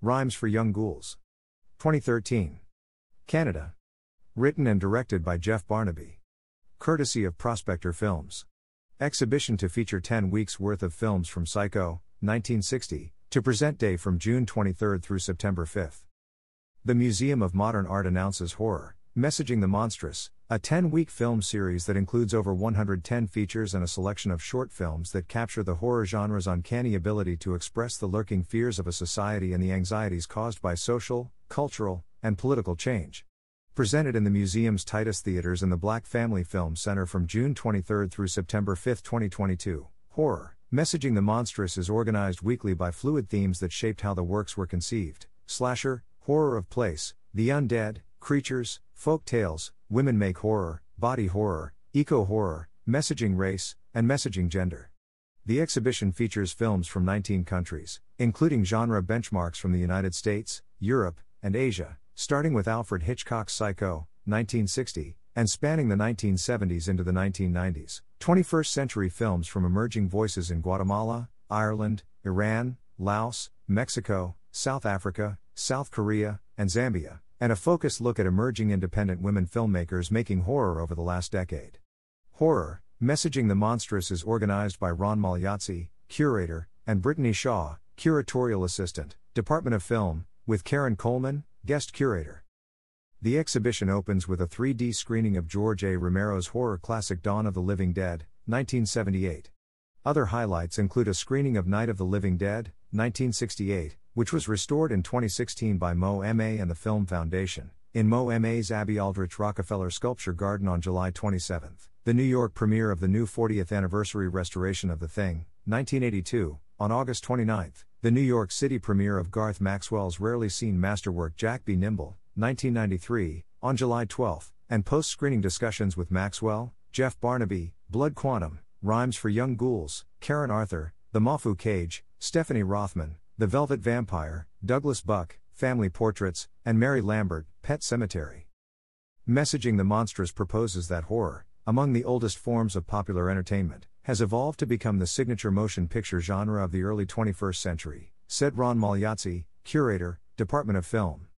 Rhymes for Young Ghouls. 2013. Canada. Written and directed by Jeff Barnaby. Courtesy of Prospector Films. Exhibition to feature 10 weeks worth of films from Psycho, 1960, to present day from June 23 through September 5. The Museum of Modern Art announces horror, Messaging the Monstrous, a 10 week film series that includes over 110 features and a selection of short films that capture the horror genre's uncanny ability to express the lurking fears of a society and the anxieties caused by social, cultural, and political change. Presented in the museum's Titus Theaters and the Black Family Film Center from June 23 through September 5, 2022, Horror, Messaging the Monstrous is organized weekly by fluid themes that shaped how the works were conceived. Slasher, horror of place, the undead, creatures, folk tales, women make horror, body horror, eco horror, messaging race, and messaging gender. The exhibition features films from 19 countries, including genre benchmarks from the United States, Europe, and Asia, starting with Alfred Hitchcock's Psycho, 1960, and spanning the 1970s into the 1990s. 21st century films from emerging voices in Guatemala, Ireland, Iran, Laos, Mexico, South Africa, South Korea, and Zambia and a focused look at emerging independent women filmmakers making horror over the last decade. Horror, Messaging the Monstrous is organized by Ron Magliozzi, curator, and Brittany Shaw, curatorial assistant, Department of Film, with Karen Coleman, guest curator. The exhibition opens with a 3D screening of George A. Romero's horror classic Dawn of the Living Dead, 1978. Other highlights include a screening of Night of the Living Dead, 1968, which was restored in 2016 by MoMA and the Film Foundation, in MoMA's Abby Aldrich Rockefeller Sculpture Garden on July 27, the New York premiere of the new 40th anniversary restoration of The Thing, 1982, on August 29, the New York City premiere of Garth Maxwell's rarely seen masterwork Jack Be Nimble, 1993, on July 12, and post screening discussions with Maxwell, Jeff Barnaby, Blood Quantum, Rhymes for Young Ghouls, Karen Arthur, The Mafu Cage, Stephanie Rothman, the Velvet Vampire, Douglas Buck, Family Portraits, and Mary Lambert, Pet Sematary. Messaging the Monstrous proposes that horror, among the oldest forms of popular entertainment, has evolved to become the signature motion picture genre of the early 21st century, said Ron Magliozzi, curator, Department of Film.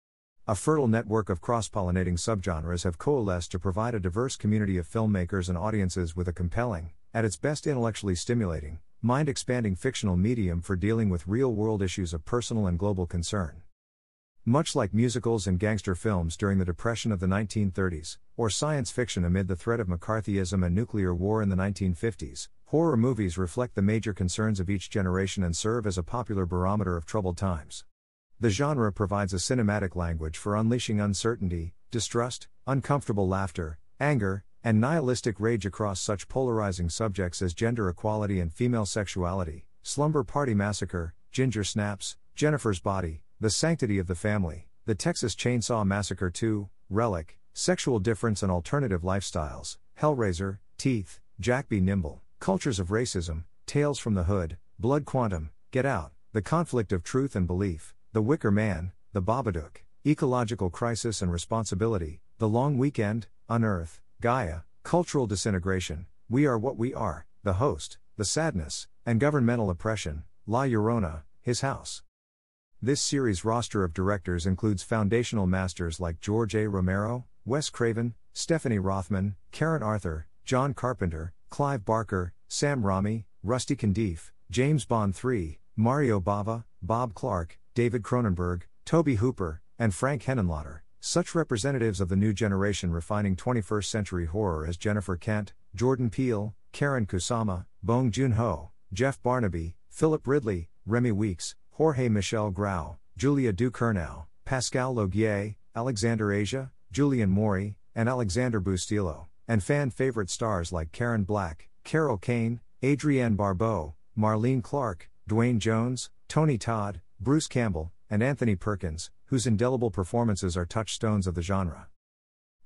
A fertile network of cross pollinating subgenres have coalesced to provide a diverse community of filmmakers and audiences with a compelling, at its best intellectually stimulating, mind expanding fictional medium for dealing with real world issues of personal and global concern. Much like musicals and gangster films during the Depression of the 1930s, or science fiction amid the threat of McCarthyism and nuclear war in the 1950s, horror movies reflect the major concerns of each generation and serve as a popular barometer of troubled times. The genre provides a cinematic language for unleashing uncertainty, distrust, uncomfortable laughter, anger, and nihilistic rage across such polarizing subjects as gender equality and female sexuality, Slumber Party Massacre, Ginger Snaps, Jennifer's Body, The Sanctity of the Family, The Texas Chainsaw Massacre 2, Relic, Sexual Difference and Alternative Lifestyles, Hellraiser, Teeth, Jack Be Nimble, Cultures of Racism, Tales from the Hood, Blood Quantum, Get Out, The Conflict of Truth and Belief, The Wicker Man, The Babadook, Ecological Crisis and Responsibility, The Long Weekend, Unearth, Gaia, cultural disintegration, we are what we are, the host, the sadness, and governmental oppression, La Llorona, his house. This series roster of directors includes foundational masters like George A. Romero, Wes Craven, Stephanie Rothman, Karen Arthur, John Carpenter, Clive Barker, Sam Raimi, Rusty Cundiff, James Bond III, Mario Bava, Bob Clark, David Cronenberg, Tobe Hooper, and Frank Henenlotter such representatives of the new generation refining 21st century horror as Jennifer Kent, Jordan Peele, Karyn Kusama, Bong Joon Ho, Jeff Barnaby, Philip Ridley, Remi Weekes, Jorge Michel Grau, Julia Ducournau, Pascal Laugier, Alexander Aja, Julien Maury, and Alexander Bustillo, and fan favorite stars like Karen Black, Carol Kane, Adrienne Barbeau, Marlene Clark, Duane Jones, Tony Todd, Bruce Campbell, and Anthony Perkins, whose indelible performances are touchstones of the genre.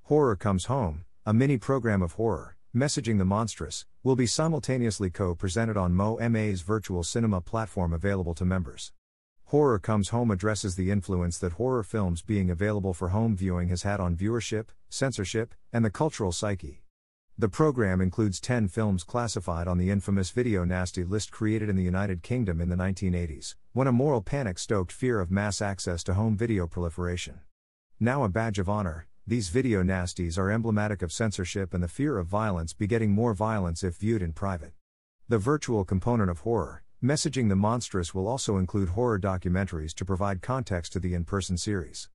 Horror Comes Home, a mini program of horror, messaging the monstrous, will be simultaneously co presented on MoMA's virtual cinema platform available to members. Horror Comes Home addresses the influence that horror films being available for home viewing has had on viewership, censorship, and the cultural psyche. The program includes 10 films classified on the infamous Video Nasty list created in the United Kingdom in the 1980s, when a moral panic stoked fear of mass access to home video proliferation. Now a badge of honor, these video nasties are emblematic of censorship and the fear of violence begetting more violence if viewed in private. The virtual component of horror, messaging the monstrous, will also include horror documentaries to provide context to the in person series.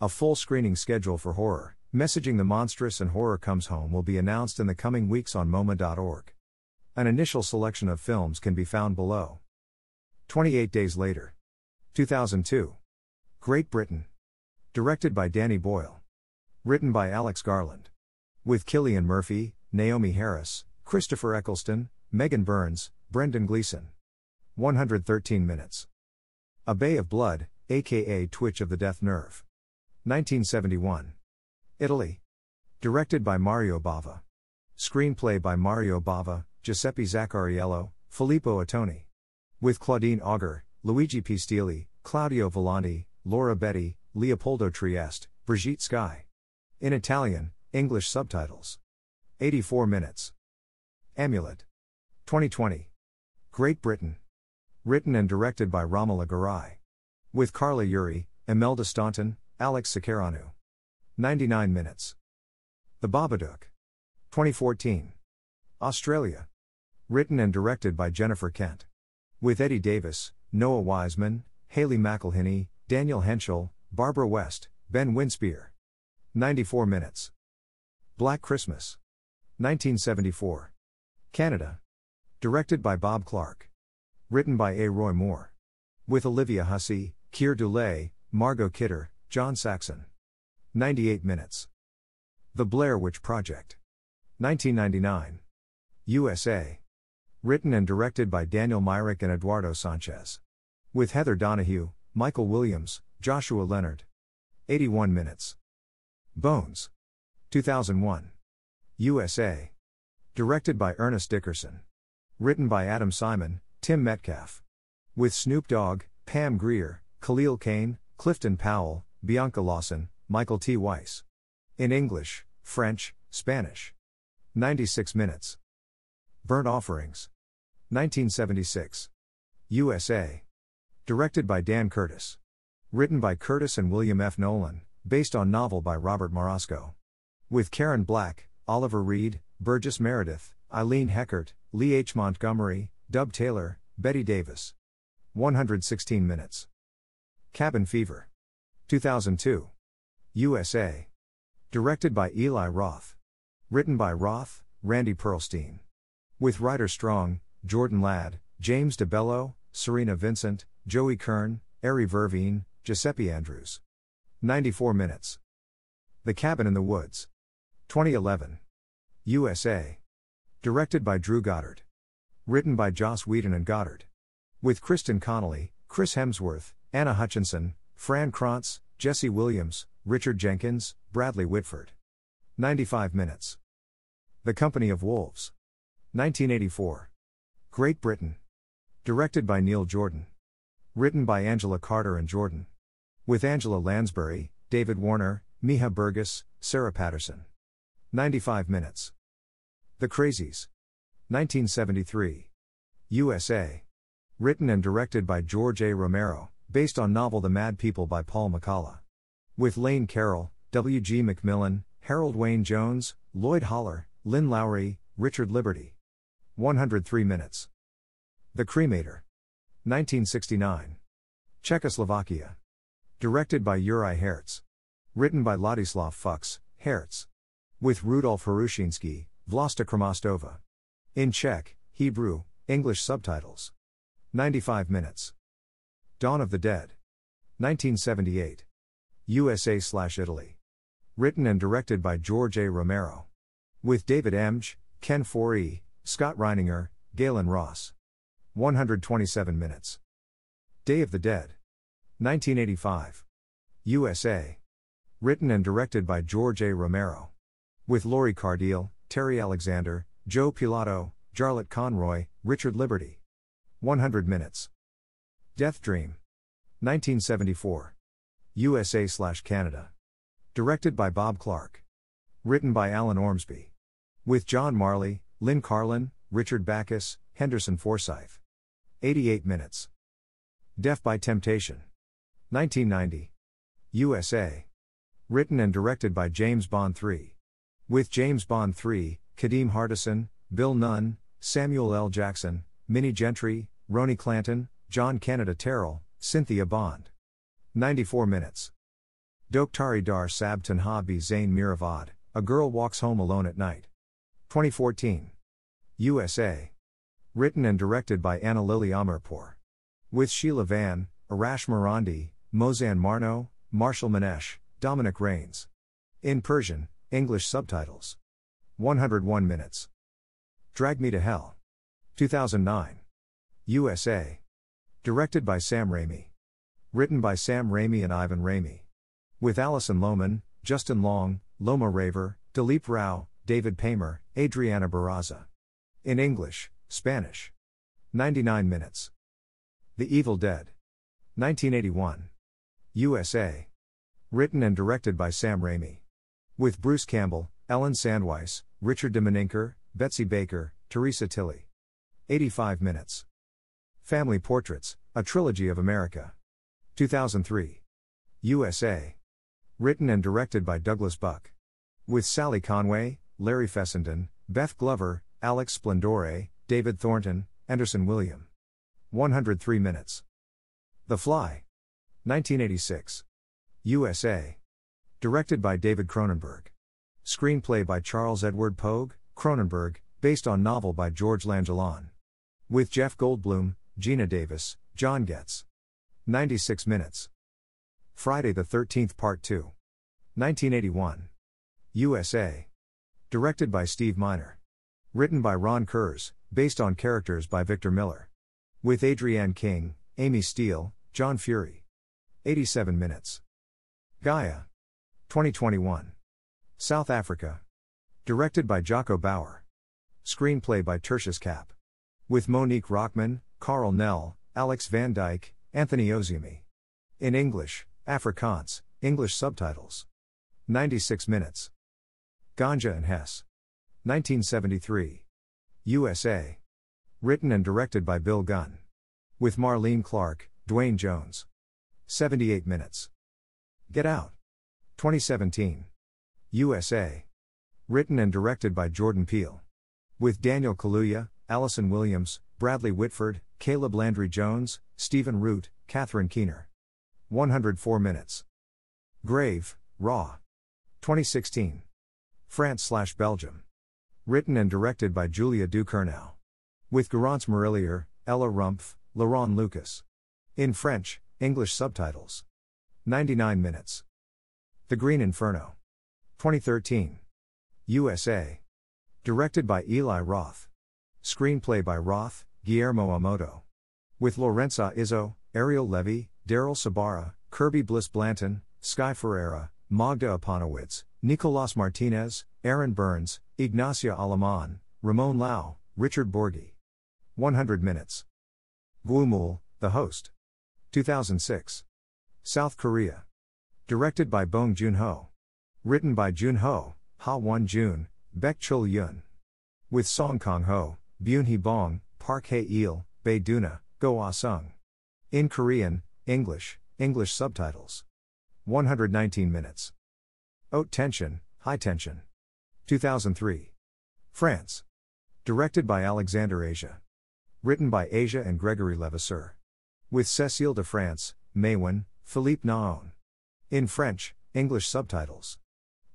A full screening schedule for horror, Messaging the Monstrous and Horror Comes Home will be announced in the coming weeks on MoMA.org. An initial selection of films can be found below. 28 Days Later. 2002. Great Britain. Directed by Danny Boyle. Written by Alex Garland. With Cillian Murphy, Naomie Harris, Christopher Eccleston, Megan Burns, Brendan Gleeson. 113 minutes. A Bay of Blood, aka Twitch of the Death Nerve. 1971. Italy. Directed by Mario Bava. Screenplay by Mario Bava, Giuseppe Zaccariello, Filippo Ottoni. With Claudine Auger, Luigi Pistilli, Claudio Volonté, Laura Betti, Leopoldo Trieste, Brigitte Skay. In Italian, English subtitles. 84 minutes. Amulet. 2020. Great Britain. Written and directed by Romola Garai. With Carla Juri, Imelda Staunton, Alex Tsakaranu. 99 minutes. The Babadook. 2014. Australia. Written and directed by Jennifer Kent. With Essie Davis, Noah Wiseman, Hayley McElhinney, Daniel Henshall, Barbara West, Ben Winspear. 94 minutes. Black Christmas. 1974. Canada. Directed by Bob Clark. Written by A. Roy Moore. With Olivia Hussey, Keir Dullea, Margot Kidder, John Saxon. 98 minutes. The Blair Witch Project. 1999. USA. Written and directed by Daniel Myrick and Eduardo Sanchez. With Heather Donahue, Michael Williams, Joshua Leonard. 81 minutes. Bones. 2001. USA. Directed by Ernest Dickerson. Written by Adam Simon, Tim Metcalf. With Snoop Dogg, Pam Grier, Khalil Kain, Clifton Powell, Bianca Lawson, Michael T. Weiss. In English, French, Spanish. 96 minutes. Burnt Offerings. 1976. USA. Directed by Dan Curtis. Written by Curtis and William F. Nolan, based on novel by Robert Marasco. With Karen Black, Oliver Reed, Burgess Meredith, Eileen Heckart, Lee H. Montgomery, Dub Taylor, Bette Davis. 116 minutes. Cabin Fever. 2002. USA. Directed by Eli Roth. Written by Roth, Randy Pearlstein. With Ryder Strong, Jordan Ladd, James DeBello, Cerina Vincent, Joey Kern, Arie Verveen, Giuseppe Andrews. 94 minutes. The Cabin in the Woods. 2011. USA. Directed by Drew Goddard. Written by Joss Whedon and Goddard. With Kristen Connolly, Chris Hemsworth, Anna Hutchinson, Fran Kranz, Jesse Williams, Richard Jenkins, Bradley Whitford. 95 minutes. The Company of Wolves. 1984. Great Britain. Directed by Neil Jordan. Written by Angela Carter and Jordan. With Angela Lansbury, David Warner, Micha Bergese, Sarah Patterson. 95 minutes. The Crazies. 1973. USA. Written and directed by George A. Romero, based on novel The Mad People by Paul McCullough. With Lane Carroll, W. G. McMillan, Harold Wayne Jones, Lloyd Hollar, Lynn Lowry, Richard Liberty. 103 minutes. The Cremator. 1969. Czechoslovakia. Directed by Uri Herz. Written by Ladislav Fuchs, Herz. With Rudolf Hrushinsky, Vlasta Kromostova. In Czech, Hebrew, English subtitles. 95 minutes. Dawn of the Dead. 1978. USA slash Italy. Written and directed by George A. Romero. With David Emge, Ken Foree, Scott Reininger, Galen Ross. 127 minutes. Day of the Dead. 1985. USA. Written and directed by George A. Romero. With Lori Cardille, Terry Alexander, Joe Pilato, Jarlath Conroy, Richard Liberty. 100 minutes. Death Dream. 1974. USA slash Canada. Directed by Bob Clark. Written by Alan Ormsby. With John Marley, Lynn Carlin, Richard Backus, Henderson Forsyth. 88 minutes. Death by Temptation. 1990. USA. Written and directed by James Bond III. With James Bond III, Kadeem Hardison, Bill Nunn, Samuel L. Jackson, Minnie Gentry, Roni Clanton, John Canada Terrell, Cynthia Bond. 94 minutes. Dokhtari Dar Sab Tanha Bi Zain Miravad, A Girl Walks Home Alone at Night. 2014. USA. Written and directed by Ana Lily Amirpour. With Sheila Vand, Arash Marandi, Mozan Marno, Marshall Manesh, Dominic Rains. In Persian, English subtitles. 101 minutes. Drag Me to Hell. 2009. USA. Directed by Sam Raimi. Written by Sam Raimi and Ivan Raimi. With Alison Lohman, Justin Long, Lorna Raver, Dilip Rao, David Paymer, Adriana Barraza. In English, Spanish. 99 minutes. The Evil Dead. 1981. USA. Written and directed by Sam Raimi. With Bruce Campbell, Ellen Sandweiss, Richard de Betsy Baker, Theresa Tilly. 85 minutes. Family Portraits, A Trilogy of America. 2003. USA. Written and directed by Douglas Buck. With Sally Conway, Larry Fessenden, Beth Glover, Alex Splendore, David Thornton, Anderson William. 103 minutes. The Fly. 1986. USA. Directed by David Cronenberg. Screenplay by Charles Edward Pogue, Cronenberg, based on novel by George Langelaan. With Jeff Goldblum, Geena Davis, John Getz. 96 minutes. Friday the 13th, Part 2. 1981. USA. Directed by Steve Miner. Written by Ron Kurz, based on characters by Victor Miller. With Adrienne King, Amy Steel, John Furey. 87 minutes. Gaia. 2021. South Africa. Directed by Jaco Bouwer. Screenplay by Tertius Kapp. With Monique Rockman, Carel Nel, Alex van Dyk, Anthony Oseyemi. In English, Afrikaans, English subtitles. 96 minutes. Ganja and Hess. 1973. USA. Written and directed by Bill Gunn. With Marlene Clark, Duane Jones. 78 minutes. Get Out. 2017. USA. Written and directed by Jordan Peele. With Daniel Kaluuya, Allison Williams, Bradley Whitford, Caleb Landry Jones, Stephen Root, Catherine Keener. 104 minutes. Grave, Raw. 2016. France slash Belgium. Written and directed by Julia Ducournau. With Garance Marillier, Ella Rumpf, Laurent Lucas. In French, English subtitles. 99 minutes. The Green Inferno. 2013. USA. Directed by Eli Roth. Screenplay by Roth, Guillermo Amoedo. With Lorenza Izzo, Ariel Levy, Daryl Sabara, Kirby Bliss Blanton, Sky Ferreira, Magda Apanowicz, Nicolas Martinez, Aaron Burns, Ignacia Allamand, Ramón Llao, Richard Burgi. 100 minutes. Gwoemul, the host. 2006. South Korea. Directed by Bong Joon Ho. Written by Joon Ho, Ha Won Jun, Baek Chul Yun. With Song Kang Ho, Byun Hee Bong, Park Hae Il, Bae Doona, Go Ah Sung. In Korean, English, English subtitles. 119 minutes. Haute Tension, High Tension. 2003. France. Directed by Alexander Aja. Written by Aja and Gregory Levasseur. With Cécile de France, Maïwenn, Philippe Nahon. In French, English subtitles.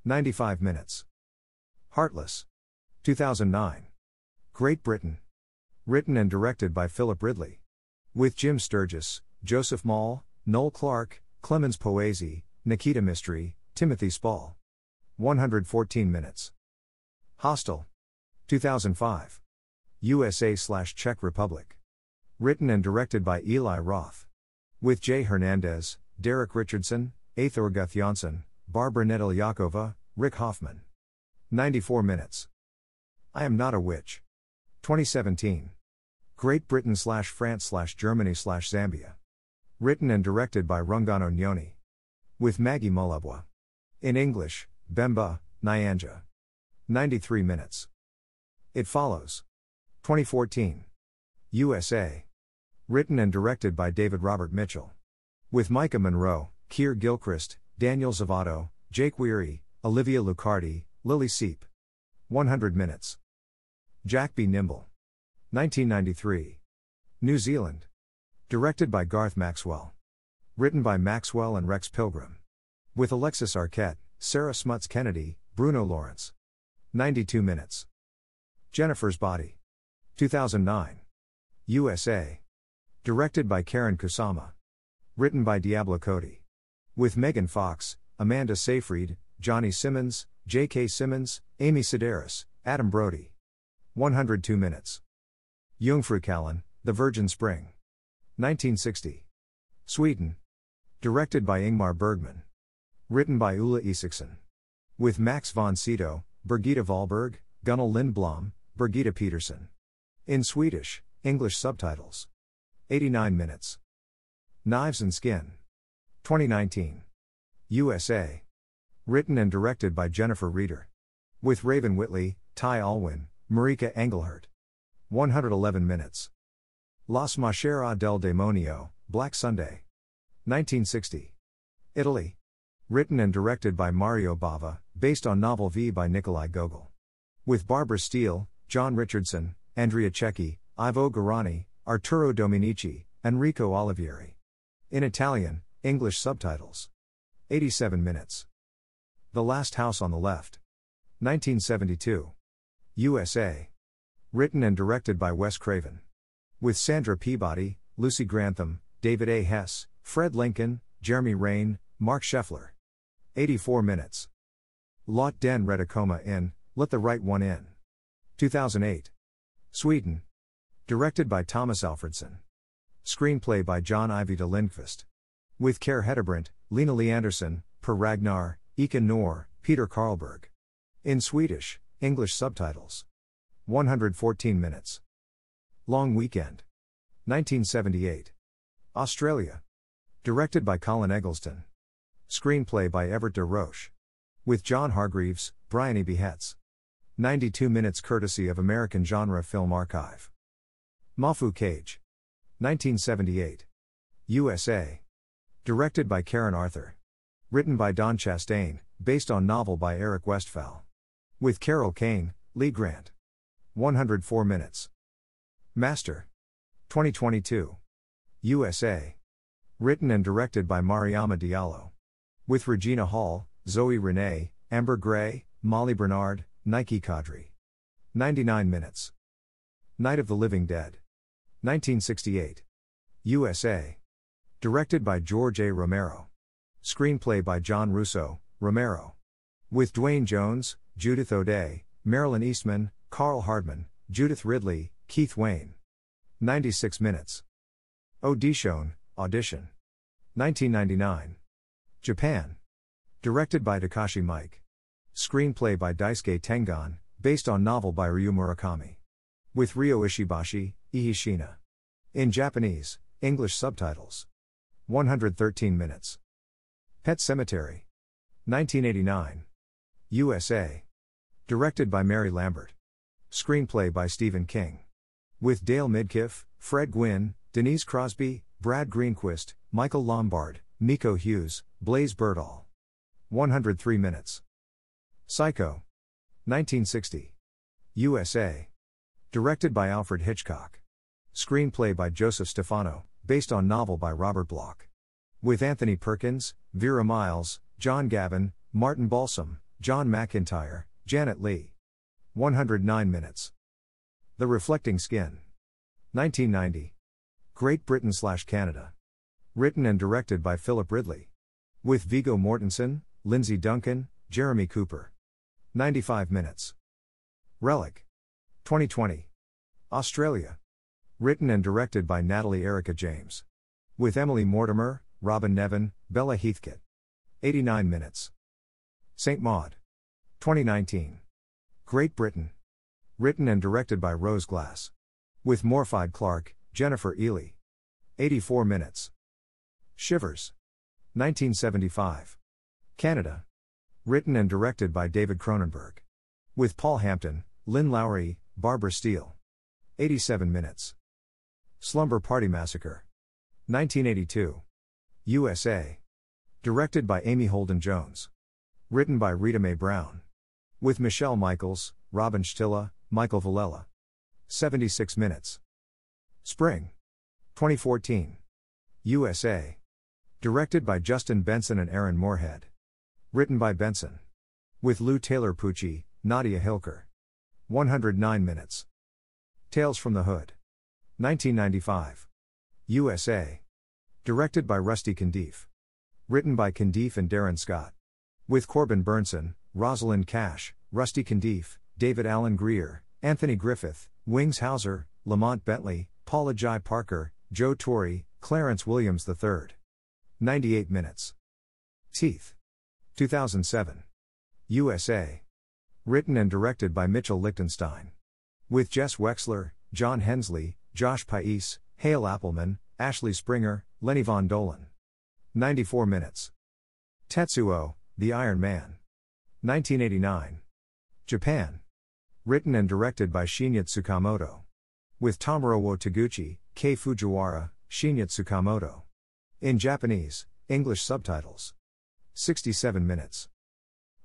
95 minutes. Heartless. 2009. Great Britain. Written and directed by Philip Ridley. With Jim Sturgess, Joseph Mawle, Noel Clarke, Clémence Poésy, Nikita Mistry, Timothy Spall. 114 minutes. Hostel. 2005. USA slash Czech Republic. Written and directed by Eli Roth. With Jay Hernandez, Derek Richardson, Athor Gudjohnsen, Barbara Nedeljakova, Rick Hoffman. 94 minutes. I Am Not a Witch. 2017. Great Britain slash France slash Germany slash Zambia. Written and directed by Rungano Nyoni. With Maggie Mulubwa. In English, Bemba, Nyanja. 93 minutes. It Follows. 2014. USA. Written and directed by David Robert Mitchell. With Maika Monroe, Keir Gilchrist, Daniel Zovatto, Jake Weary, Olivia Luccardi, Lili Sepe. 100 minutes. Jack Be Nimble. 1993. New Zealand. Directed by Garth Maxwell. Written by Maxwell and Rex Pilgrim. With Alexis Arquette, Sarah Smuts Kennedy, Bruno Lawrence. 92 minutes. Jennifer's Body. 2009. USA. Directed by Karyn Kusama. Written by Diablo Cody. With Megan Fox, Amanda Seyfried, Johnny Simmons, J.K. Simmons, Amy Sedaris, Adam Brody. 102 minutes. Jungfrukällan, The Virgin Spring. 1960. Sweden. Directed by Ingmar Bergman. Written by Ulla Isaksson. With Max von Sydow, Birgitta Valberg, Gunnel Lindblom, Birgitta Pettersson. In Swedish, English subtitles. 89 minutes. Knives and Skin. 2019. USA. Written and directed by Jennifer Reeder. With Raven Whitley, Ty Olwin, Marika Engelhardt. 111 minutes. Las Maschera del Demonio, Black Sunday. 1960. Italy. Written and directed by Mario Bava, based on novel V by Nikolai Gogol. With Barbara Steele, John Richardson, Andrea Cecchi, Ivo Garrani, Arturo Dominici, Enrico Olivieri. In Italian, English subtitles. 87 minutes. The Last House on the Left. 1972. USA. Written and directed by Wes Craven. With Sandra Peabody, Lucy Grantham, David A. Hess, Fred Lincoln, Jeramie Rain, Marc Sheffler. 84 minutes. Lot den Redakoma in, Let the Right One In. 2008. Sweden. Directed by Tomas Alfredson. Screenplay by John Ajvide Lindqvist. With Kåre Hedebrant, Lena Leandersson, Per Ragnar, Ika Nor, Peter Karlberg. In Swedish, English subtitles. 114 minutes. Long Weekend. 1978. Australia. Directed by Colin Eggleston. Screenplay by Everett de Roche. With John Hargreaves, Brian E. Behetz. 92 minutes courtesy of American Genre Film Archive. Mafu Cage. 1978. USA. Directed by Karen Arthur. Written by Don Chastain, based on novel by Eric Westphal. With Carol Kane, Lee Grant. 104 minutes. Master. 2022. USA. Written and directed by Mariama Diallo. With Regina Hall, Zoe Renee, Amber Gray, Molly Bernard, Nike Kadri. 99 minutes. Night of the Living Dead. 1968. USA. Directed by George A. Romero. Screenplay by John Russo, Romero. With Duane Jones, Judith O'Dea, Marilyn Eastman, Karl Hardman, Judith Ridley, Keith Wayne. 96 minutes. Audition, Audition. 1999. Japan. Directed by Takashi Miike. Screenplay by Daisuke Tengan, based on novel by Ryu Murakami. With Ryo Ishibashi, Ihishina. In Japanese, English subtitles. 113 minutes. Pet Sematary. 1989. USA. Directed by Mary Lambert. Screenplay by Stephen King. With Dale Midkiff, Fred Gwynne, Denise Crosby, Brad Greenquist, Michael Lombard, Miko Hughes, Blaise Berdahl. 103 minutes. Psycho. 1960. USA. Directed by Alfred Hitchcock. Screenplay by Joseph Stefano, based on novel by Robert Bloch. With Anthony Perkins, Vera Miles, John Gavin, Martin Balsam, John McIntire, Janet Leigh. 109 minutes. The Reflecting Skin. 1990. Great Britain slash Canada. Written and directed by Philip Ridley. With Viggo Mortensen, Lindsay Duncan, Jeremy Cooper. 95 minutes. Relic. 2020. Australia. Written and directed by Natalie Erica James. With Emily Mortimer, Robin Nevin, Bella Heathcote. 89 minutes. St. Maud. 2019. Great Britain. Written and directed by Rose Glass. With Morfydd Clark, Jennifer Ehle. 84 minutes. Shivers. 1975. Canada. Written and directed by David Cronenberg. With Paul Hampton, Lynn Lowry, Barbara Steele. 87 minutes. Slumber Party Massacre. 1982. USA. Directed by Amy Holden Jones. Written by Rita Mae Brown. With Michelle Michaels, Robin Stille, Michael Villella. 76 minutes. Spring. 2014. USA. Directed by Justin Benson and Aaron Moorhead. Written by Benson. With Lou Taylor Pucci, Nadia Hilker. 109 minutes. Tales from the Hood. 1995. USA. Directed by Rusty Cundiff. Written by Cundiff and Darren Scott. With Corbin Bernsen, Rosalind Cash, Rusty Cundiff, David Alan Grier, Anthony Griffith, Wings Hauser, Lamont Bentley, Paula Jai Parker, Joe Torry, Clarence Williams III. 98 minutes. Teeth. 2007. USA. Written and directed by Mitchell Lichtenstein. With Jess Weixler, John Hensley, Josh Pais, Hale Appleman, Ashley Springer, Lenny Von Dohlen. 94 minutes. Tetsuo, The Iron Man. 1989. Japan. Written and directed by Shinya Tsukamoto. With Tomouro Taguchi, Kei Fujiwara, Shinya Tsukamoto. In Japanese, English subtitles. 67 minutes.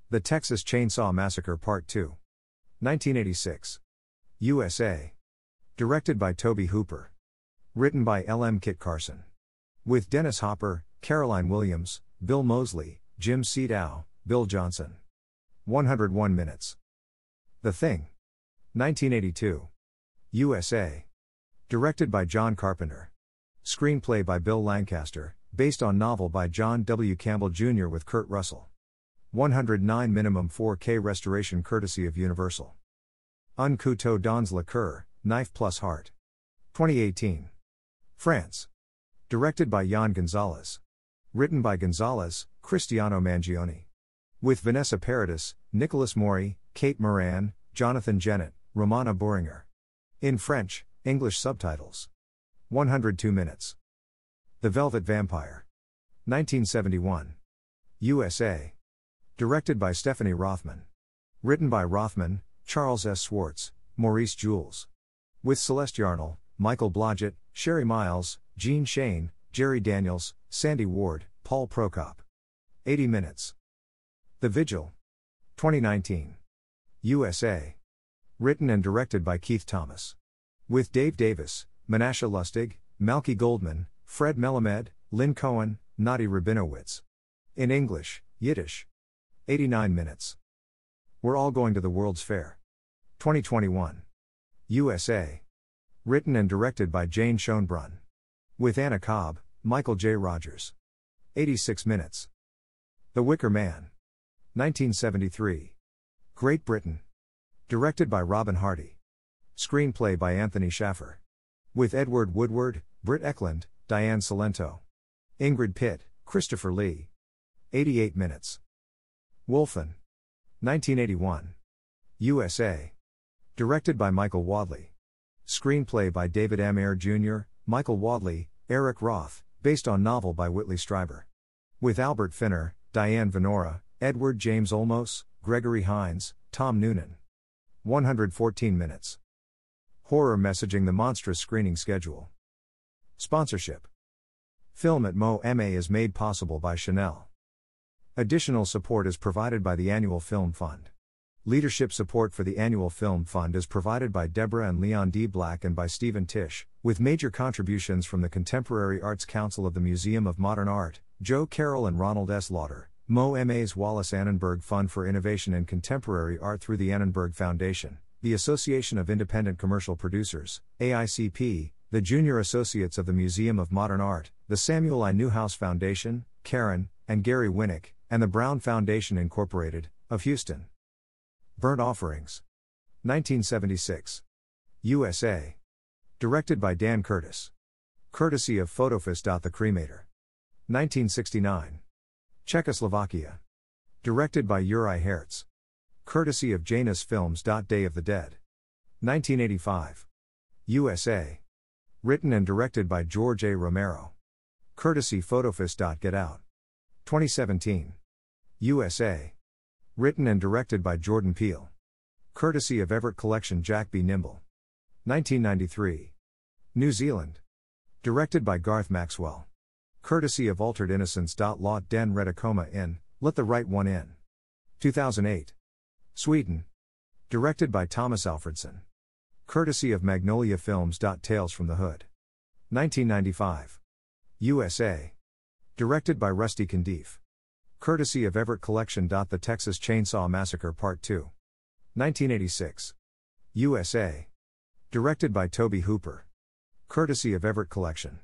The Texas Chainsaw Massacre Part 2. 1986. USA. Directed by Tobe Hooper. Written by L.M. Kit Carson. With Dennis Hopper, Caroline Williams, Bill Moseley, Jim Siedow, Bill Johnson. 101 minutes. The Thing. 1982. USA. Directed by John Carpenter. Screenplay by Bill Lancaster, based on novel by John W. Campbell Jr. with Kurt Russell. 109 minimum 4K restoration courtesy of Universal. Un couteau dans le coeur, Knife Plus Heart. 2018. France. Directed by Yann Gonzalez. Written by Gonzalez, Cristiano Mangione. With Vanessa Paradis, Nicolas Maury, Kate Moran, Jonathan Genet, Romane Bohringer. In French, English subtitles. 102 minutes. The Velvet Vampire. 1971. USA. Directed by Stephanie Rothman. Written by Rothman, Charles S. Swartz, Maurice Jules. With Celeste Yarnall, Michael Blodgett, Sherry Miles, Gene Shane, Jerry Daniels, Sandy Ward, Paul Prokop. 80 minutes. The Vigil. 2019. USA. Written and directed by Keith Thomas. With Dave Davis, Menashe Lustig, Malky Goldman, Fred Melamed, Lynn Cohen, Nadi Rabinowitz. In English, Yiddish. 89 minutes. We're all going to the World's Fair. 2021. USA. Written and directed by Jane Schoenbrun. With Anna Cobb, Michael J. Rogers. 86 minutes. The Wicker Man. 1973. Great Britain. Directed by Robin Hardy. Screenplay by Anthony Shaffer. With Edward Woodward, Britt Ekland, Diane Cilento. Ingrid Pitt, Christopher Lee. 88 minutes. Wolfen. 1981. USA. Directed by Michael Wadleigh. Screenplay by David M. Ayer Jr., Michael Wadleigh, Eric Roth, based on novel by Whitley Strieber. With Albert Finney, Diane Venora, Edward James Olmos, Gregory Hines, Tom Noonan. 114 minutes. Horror messaging the monstrous screening schedule. Sponsorship. Film at Mo MA is made possible by Chanel. Additional support is provided by the Annual Film Fund. Leadership support for the Annual Film Fund is provided by Deborah and Leon D. Black and by Stephen Tisch, with major contributions from the Contemporary Arts Council of the Museum of Modern Art, Jo Carole and Ronald S. Lauder, Mo MA's Wallis Annenberg Fund for Innovation in Contemporary Art through the Annenberg Foundation, the Association of Independent Commercial Producers, AICP, the Junior Associates of the Museum of Modern Art, the Samuel I. Newhouse Foundation, Karen, and Gary Winnick, and the Brown Foundation Incorporated, of Houston. Burnt Offerings. 1976. USA. Directed by Dan Curtis. Courtesy of Photofest. The Cremator. 1969. Czechoslovakia. Directed by Uri Herz. Courtesy of Janus Films. Day of the Dead. 1985. USA. Written and directed by George A. Romero. Courtesy Photofest. Get Out. 2017. USA. Written and directed by Jordan Peele. Courtesy of Everett Collection Jack Be Nimble. 1993. New Zealand. Directed by Garth Maxwell. Courtesy of Altered Innocence. Lot den Redakoma in, Let the Right One In. 2008. Sweden. Directed by Tomas Alfredson. Courtesy of Magnolia Films. Tales from the Hood. 1995. USA. Directed by Rusty Cundiff. Courtesy of Everett Collection. The Texas Chainsaw Massacre Part 2. 1986. USA. Directed by Tobe Hooper. Courtesy of Everett Collection.